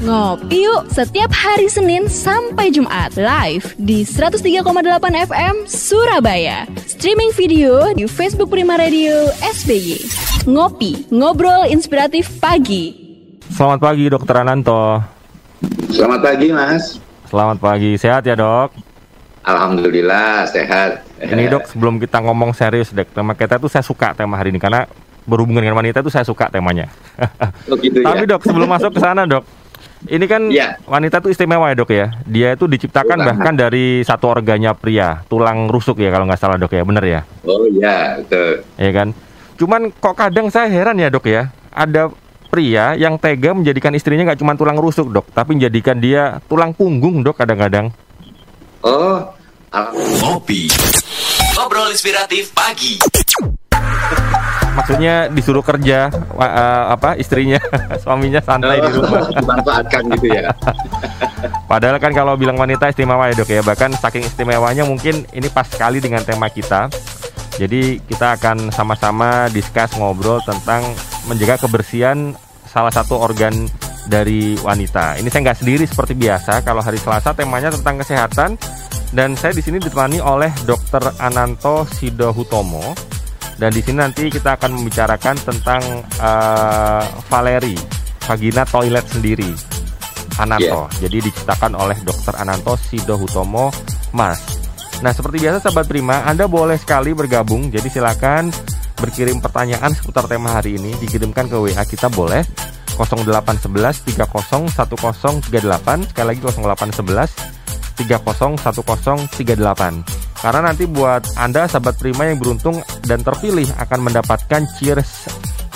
Ngopi yuk setiap hari Senin sampai Jumat live di 103,8 FM Surabaya. Streaming video di Facebook Prima Radio SBY. Ngopi, ngobrol inspiratif pagi. Selamat pagi Dokter Ananto. Selamat pagi Mas. Selamat pagi, sehat ya dok? Alhamdulillah sehat. Ini dok sebelum kita ngomong serius dek, tema kita tuh saya suka tema hari ini karena berhubungan dengan wanita itu saya suka temanya. Oh gitu Tapi ya. dok sebelum masuk ke sana dok, ini kan Ya. wanita tuh istimewa ya dok ya. Dia itu diciptakan Betul, bahkan dari satu organnya pria, tulang rusuk ya kalau nggak salah dok ya, bener ya? Oh iya, betul. Ya kan? Cuman kok kadang saya heran ya dok ya, ada pria yang tega menjadikan istrinya nggak cuma tulang rusuk dok, tapi menjadikan dia tulang punggung dok kadang-kadang. Oh, Ngopi. Ngobrol inspiratif pagi. Maksudnya disuruh kerja eh, apa istrinya, suaminya santai di rumah. dimanfaatkan gitu ya. Padahal kan kalau bilang wanita istimewa ya dok ya, bahkan saking istimewanya mungkin ini pas sekali dengan tema kita. Jadi kita akan sama-sama discuss ngobrol tentang menjaga kebersihan salah satu organ dari wanita. Ini saya nggak sendiri seperti biasa. Kalau hari Selasa temanya tentang kesehatan dan saya di sini ditemani oleh Dr. Ananto Sidohutomo. Dan di sini nanti kita akan membicarakan tentang eh, Valeri, vagina toilet sendiri. Ananto. Jadi diciptakan oleh Dr. Ananto Sidohutomo Mas. Nah, seperti biasa sahabat Prima, Anda boleh sekali bergabung. Jadi silakan berkirim pertanyaan seputar tema hari ini dikirimkan ke WA kita boleh 0811 301038 sekali lagi 0811 301038 karena nanti buat Anda sahabat Prima yang beruntung dan terpilih akan mendapatkan Cheers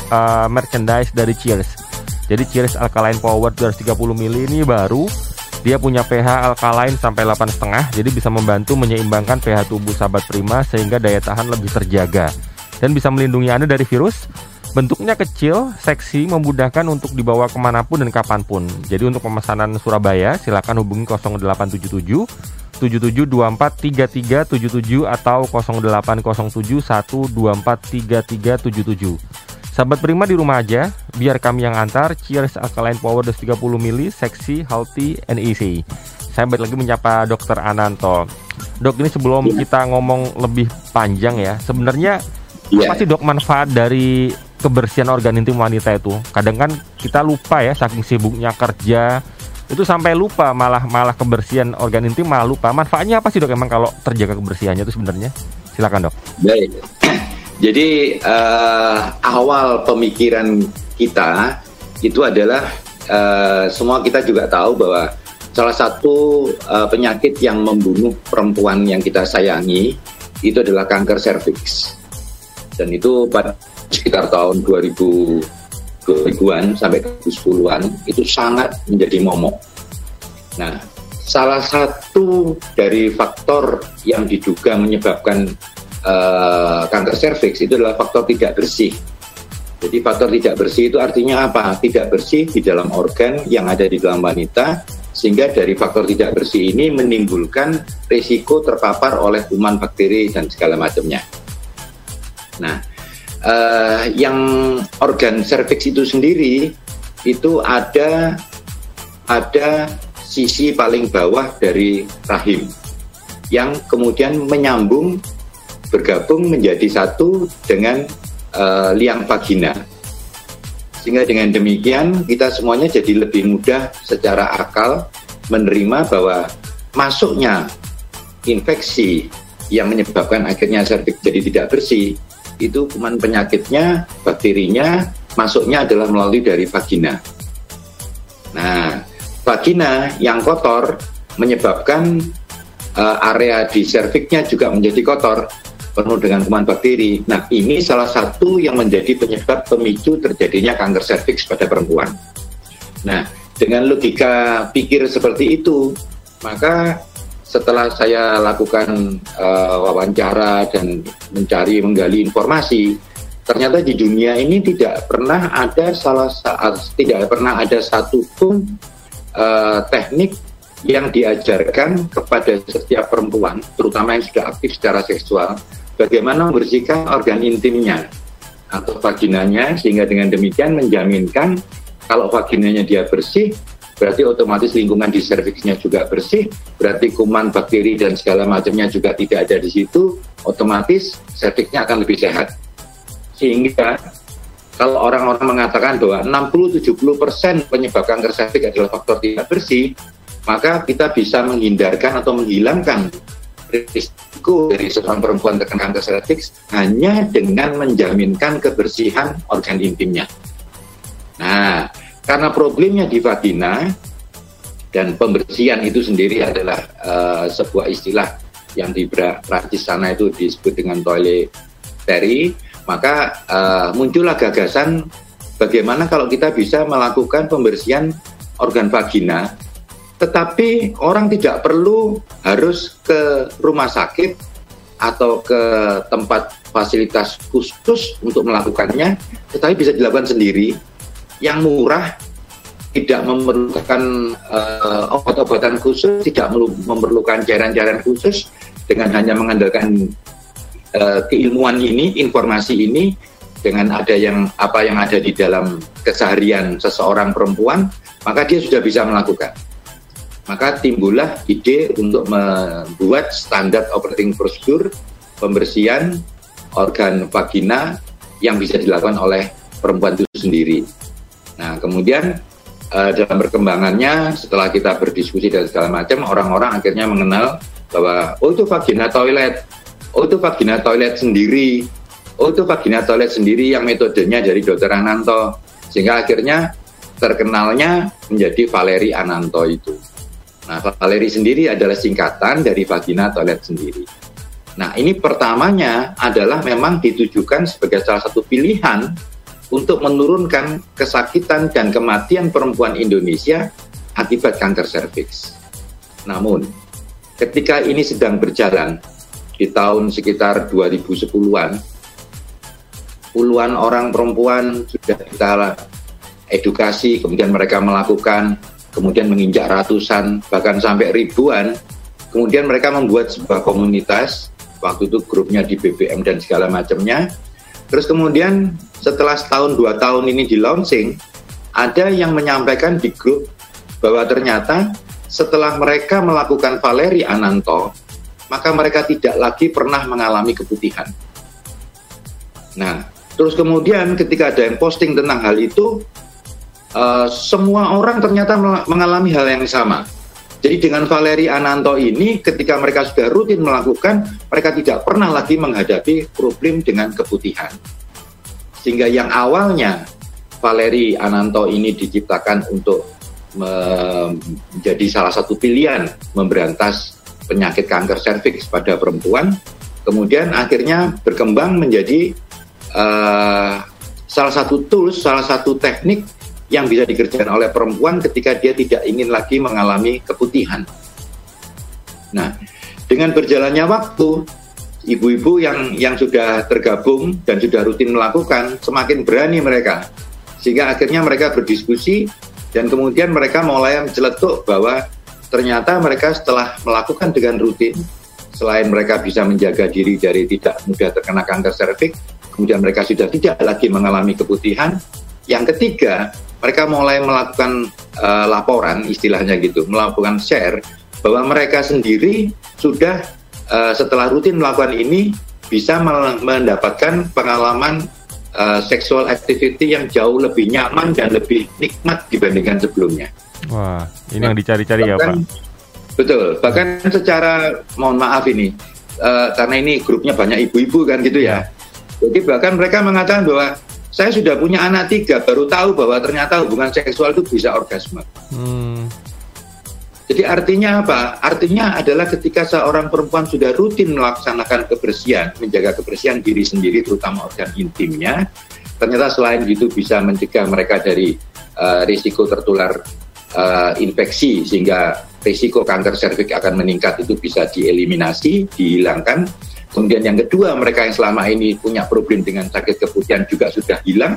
uh, merchandise dari Cheers. Jadi Cheers Alkaline Power 230 ml ini baru dia punya pH alkaline sampai 8,5 jadi bisa membantu menyeimbangkan pH tubuh sahabat Prima sehingga daya tahan lebih terjaga. Dan bisa melindungi Anda dari virus Bentuknya kecil, seksi, memudahkan untuk dibawa ke mana pun dan kapan pun. Jadi untuk pemesanan Surabaya, silakan hubungi 0877 77243377 atau 0807 1243377. Sahabat Prima di rumah aja, biar kami yang antar. Cheers Alkaline Power 230 ml, seksi, healthy, and easy. Saya balik lagi menyapa Dokter Ananto. Dok, ini sebelum kita ngomong lebih panjang ya, sebenarnya Iya. apa sih dok manfaat dari kebersihan organ intim wanita itu? Kadang kan kita lupa ya saking sibuknya kerja itu sampai lupa malah malah kebersihan organ intim malah lupa. Manfaatnya apa sih dok emang kalau terjaga kebersihannya itu sebenarnya? Silakan dok. Baik. Jadi eh, awal pemikiran kita itu adalah eh, semua kita juga tahu bahwa salah satu eh, penyakit yang membunuh perempuan yang kita sayangi itu adalah kanker serviks. Dan itu pada sekitar tahun 2000 2000-an sampai 2010-an itu sangat menjadi momok. Nah, salah satu dari faktor yang diduga menyebabkan eh, kanker serviks itu adalah faktor tidak bersih. Jadi faktor tidak bersih itu artinya apa? Tidak bersih di dalam organ yang ada di dalam wanita sehingga dari faktor tidak bersih ini menimbulkan risiko terpapar oleh kuman bakteri dan segala macamnya. Nah, eh, yang organ serviks itu sendiri itu ada ada sisi paling bawah dari rahim yang kemudian menyambung bergabung menjadi satu dengan eh, liang vagina. Sehingga dengan demikian kita semuanya jadi lebih mudah secara akal menerima bahwa masuknya infeksi yang menyebabkan akhirnya serviks jadi tidak bersih itu kuman penyakitnya, bakterinya masuknya adalah melalui dari vagina. Nah, vagina yang kotor menyebabkan eh, area di serviksnya juga menjadi kotor, penuh dengan kuman bakteri. Nah, ini salah satu yang menjadi penyebab pemicu terjadinya kanker serviks pada perempuan. Nah, dengan logika pikir seperti itu, maka setelah saya lakukan eh, wawancara dan mencari menggali informasi, ternyata di dunia ini tidak pernah ada salah saat tidak pernah ada satupun eh, teknik yang diajarkan kepada setiap perempuan, terutama yang sudah aktif secara seksual, bagaimana membersihkan organ intimnya atau vaginanya sehingga dengan demikian menjaminkan kalau vaginanya dia bersih, berarti otomatis lingkungan di serviksnya juga bersih, berarti kuman, bakteri dan segala macamnya juga tidak ada di situ, otomatis serviksnya akan lebih sehat. Sehingga kalau orang-orang mengatakan bahwa 60-70% penyebab kanker serviks adalah faktor tidak bersih, maka kita bisa menghindarkan atau menghilangkan risiko dari seorang perempuan terkena kanker serviks hanya dengan menjaminkan kebersihan organ intimnya. Nah, karena problemnya di vagina dan pembersihan itu sendiri adalah uh, sebuah istilah yang di Prancis sana itu disebut dengan toilet teri, maka uh, muncullah gagasan bagaimana kalau kita bisa melakukan pembersihan organ vagina tetapi orang tidak perlu harus ke rumah sakit atau ke tempat fasilitas khusus untuk melakukannya, tetapi bisa dilakukan sendiri yang murah, tidak memerlukan uh, obat-obatan khusus, tidak memerlukan cairan-cairan khusus, dengan hanya mengandalkan uh, keilmuan ini, informasi ini, dengan ada yang apa yang ada di dalam keseharian seseorang perempuan, maka dia sudah bisa melakukan maka timbullah ide untuk membuat standar operating procedure pembersihan organ vagina yang bisa dilakukan oleh perempuan itu sendiri. Nah, kemudian uh, dalam perkembangannya setelah kita berdiskusi dan segala macam, orang-orang akhirnya mengenal bahwa oh itu vagina toilet, oh itu vagina toilet sendiri, oh itu vagina toilet sendiri yang metodenya dari dokter Ananto, sehingga akhirnya terkenalnya menjadi Valeri Ananto itu. Nah, Valeri sendiri adalah singkatan dari vagina toilet sendiri. Nah, ini pertamanya adalah memang ditujukan sebagai salah satu pilihan untuk menurunkan kesakitan dan kematian perempuan Indonesia akibat kanker serviks. Namun, ketika ini sedang berjalan di tahun sekitar 2010-an, puluhan orang perempuan sudah kita edukasi, kemudian mereka melakukan kemudian menginjak ratusan bahkan sampai ribuan kemudian mereka membuat sebuah komunitas waktu itu grupnya di BBM dan segala macamnya terus kemudian setelah setahun dua tahun ini di launching ada yang menyampaikan di grup bahwa ternyata setelah mereka melakukan Valeri Ananto maka mereka tidak lagi pernah mengalami keputihan nah terus kemudian ketika ada yang posting tentang hal itu uh, semua orang ternyata mengalami hal yang sama. Jadi dengan Valeri Ananto ini ketika mereka sudah rutin melakukan, mereka tidak pernah lagi menghadapi problem dengan keputihan. Sehingga yang awalnya Valeri Ananto ini diciptakan untuk menjadi salah satu pilihan memberantas penyakit kanker serviks pada perempuan, kemudian akhirnya berkembang menjadi uh, salah satu tools, salah satu teknik yang bisa dikerjakan oleh perempuan ketika dia tidak ingin lagi mengalami keputihan. Nah, dengan berjalannya waktu, ibu-ibu yang yang sudah tergabung dan sudah rutin melakukan semakin berani mereka, sehingga akhirnya mereka berdiskusi dan kemudian mereka mulai menceletuk bahwa ternyata mereka setelah melakukan dengan rutin, selain mereka bisa menjaga diri dari tidak mudah terkena kanker serviks, kemudian mereka sudah tidak lagi mengalami keputihan. Yang ketiga, mereka mulai melakukan uh, laporan istilahnya gitu, melakukan share bahwa mereka sendiri sudah uh, setelah rutin melakukan ini bisa mendapatkan pengalaman uh, sexual activity yang jauh lebih nyaman dan lebih nikmat dibandingkan sebelumnya. Wah, ini yang dicari-cari ya Pak. Betul, bahkan secara mohon maaf ini, uh, karena ini grupnya banyak ibu-ibu kan gitu ya. Jadi bahkan mereka mengatakan bahwa saya sudah punya anak tiga, baru tahu bahwa ternyata hubungan seksual itu bisa orgasme. Hmm. Jadi artinya apa? Artinya adalah ketika seorang perempuan sudah rutin melaksanakan kebersihan, menjaga kebersihan diri sendiri, terutama organ intimnya, ternyata selain itu bisa mencegah mereka dari uh, risiko tertular uh, infeksi, sehingga risiko kanker serviks akan meningkat itu bisa dieliminasi, dihilangkan Kemudian yang kedua, mereka yang selama ini punya problem dengan sakit keputihan juga sudah hilang.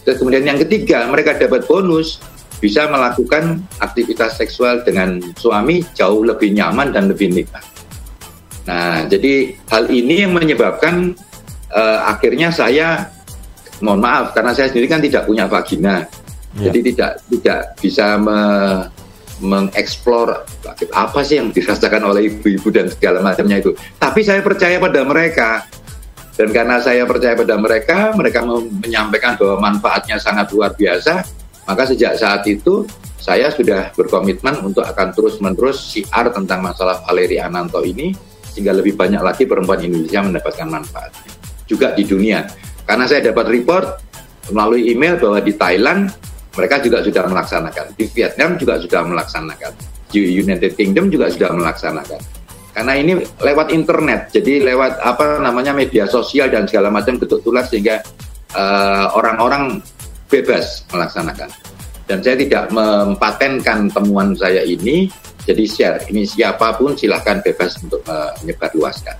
Dan kemudian yang ketiga, mereka dapat bonus bisa melakukan aktivitas seksual dengan suami jauh lebih nyaman dan lebih nikmat. Nah, jadi hal ini yang menyebabkan uh, akhirnya saya mohon maaf karena saya sendiri kan tidak punya vagina. Ya. Jadi tidak tidak bisa me, mengeksplor apa sih yang dirasakan oleh ibu-ibu dan segala macamnya itu. Tapi saya percaya pada mereka. Dan karena saya percaya pada mereka, mereka menyampaikan bahwa manfaatnya sangat luar biasa, maka sejak saat itu saya sudah berkomitmen untuk akan terus-menerus siar tentang masalah Valeri Ananto ini sehingga lebih banyak lagi perempuan Indonesia mendapatkan manfaat. Juga di dunia. Karena saya dapat report melalui email bahwa di Thailand mereka juga sudah melaksanakan. Di Vietnam juga sudah melaksanakan. Di United Kingdom juga sudah melaksanakan. Karena ini lewat internet, jadi lewat apa namanya media sosial dan segala macam bentuk tulis sehingga eh, orang-orang uh, bebas melaksanakan. Dan saya tidak mempatenkan temuan saya ini, jadi share. Ini siapa pun silahkan bebas untuk menyebarluaskan.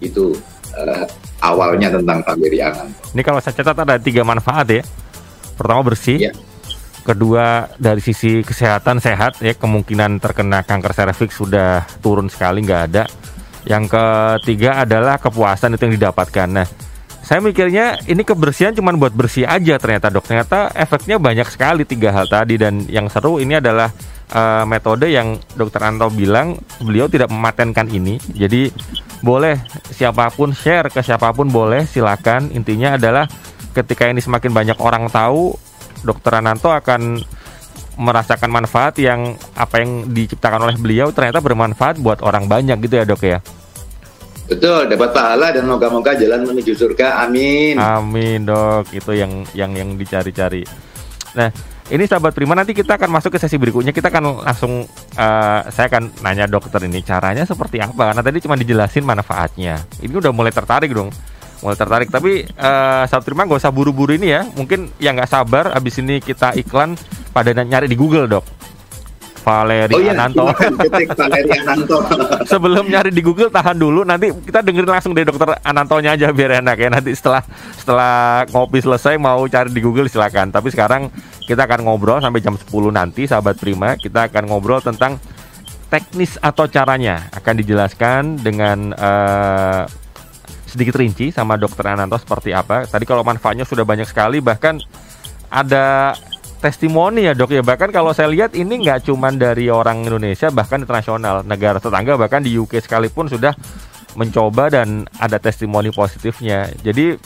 Itu uh, awalnya tentang Angan. Ini kalau saya catat ada tiga manfaat ya pertama bersih. Yeah. kedua dari sisi kesehatan sehat ya kemungkinan terkena kanker serviks sudah turun sekali nggak ada. Yang ketiga adalah kepuasan itu yang didapatkan. Nah saya mikirnya ini kebersihan cuma buat bersih aja ternyata dok. Ternyata efeknya banyak sekali tiga hal tadi dan yang seru ini adalah uh, metode yang dokter Anto bilang beliau tidak mematenkan ini. Jadi boleh siapa pun share ke siapa pun boleh silakan. Intinya adalah ketika ini semakin banyak orang tahu, Dokter Ananto akan merasakan manfaat yang apa yang diciptakan oleh beliau ternyata bermanfaat buat orang banyak gitu ya dok ya. Betul, dapat pahala dan moga-moga jalan menuju surga. Amin. Amin dok, itu yang yang yang dicari-cari. Nah, ini sahabat Prima nanti kita akan masuk ke sesi berikutnya. Kita akan langsung uh, saya akan nanya dokter ini caranya seperti apa karena tadi cuma dijelasin manfaatnya. Ini udah mulai tertarik dong mulai tertarik. Tapi uh, sahabat terima gak usah buru-buru ini ya. Mungkin yang nggak sabar abis ini kita iklan pada nyari di Google dok. Valeri oh, iya, Ananto. Valeri Ananto. Sebelum nyari di Google tahan dulu. Nanti kita dengerin langsung dari dokter Anantonya aja biar enak ya. Nanti setelah setelah ngopi selesai mau cari di Google silakan. Tapi sekarang kita akan ngobrol sampai jam 10 nanti sahabat Prima kita akan ngobrol tentang teknis atau caranya. Akan dijelaskan dengan uh, sedikit rinci sama dokter Ananto seperti apa. Tadi kalau manfaatnya sudah banyak sekali bahkan ada testimoni ya dok ya. Bahkan kalau saya lihat ini nggak cuma dari orang Indonesia bahkan internasional. Negara tetangga bahkan di UK sekalipun sudah mencoba dan ada testimoni positifnya. Jadi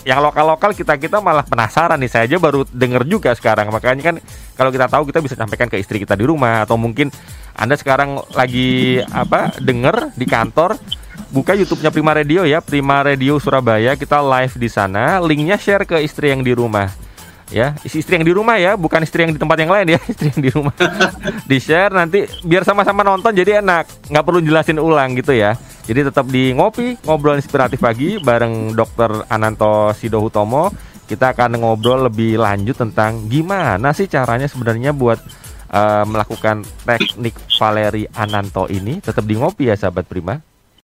yang lokal-lokal kita kita malah penasaran nih. Saya aja baru dengar juga sekarang. Makanya kan kalau kita tahu kita bisa sampaikan ke istri kita di rumah. Atau mungkin anda sekarang lagi apa dengar di kantor buka YouTube-nya Prima Radio ya, Prima Radio Surabaya. Kita live di sana. Linknya share ke istri yang di rumah. Ya, istri yang di rumah ya, bukan istri yang di tempat yang lain ya, istri yang di rumah. di share nanti biar sama-sama nonton jadi enak, nggak perlu jelasin ulang gitu ya. Jadi tetap di ngopi, ngobrol inspiratif pagi bareng Dr. Ananto Sidohutomo. Kita akan ngobrol lebih lanjut tentang gimana sih caranya sebenarnya buat uh, melakukan teknik Valeri Ananto ini. Tetap di ngopi ya sahabat Prima.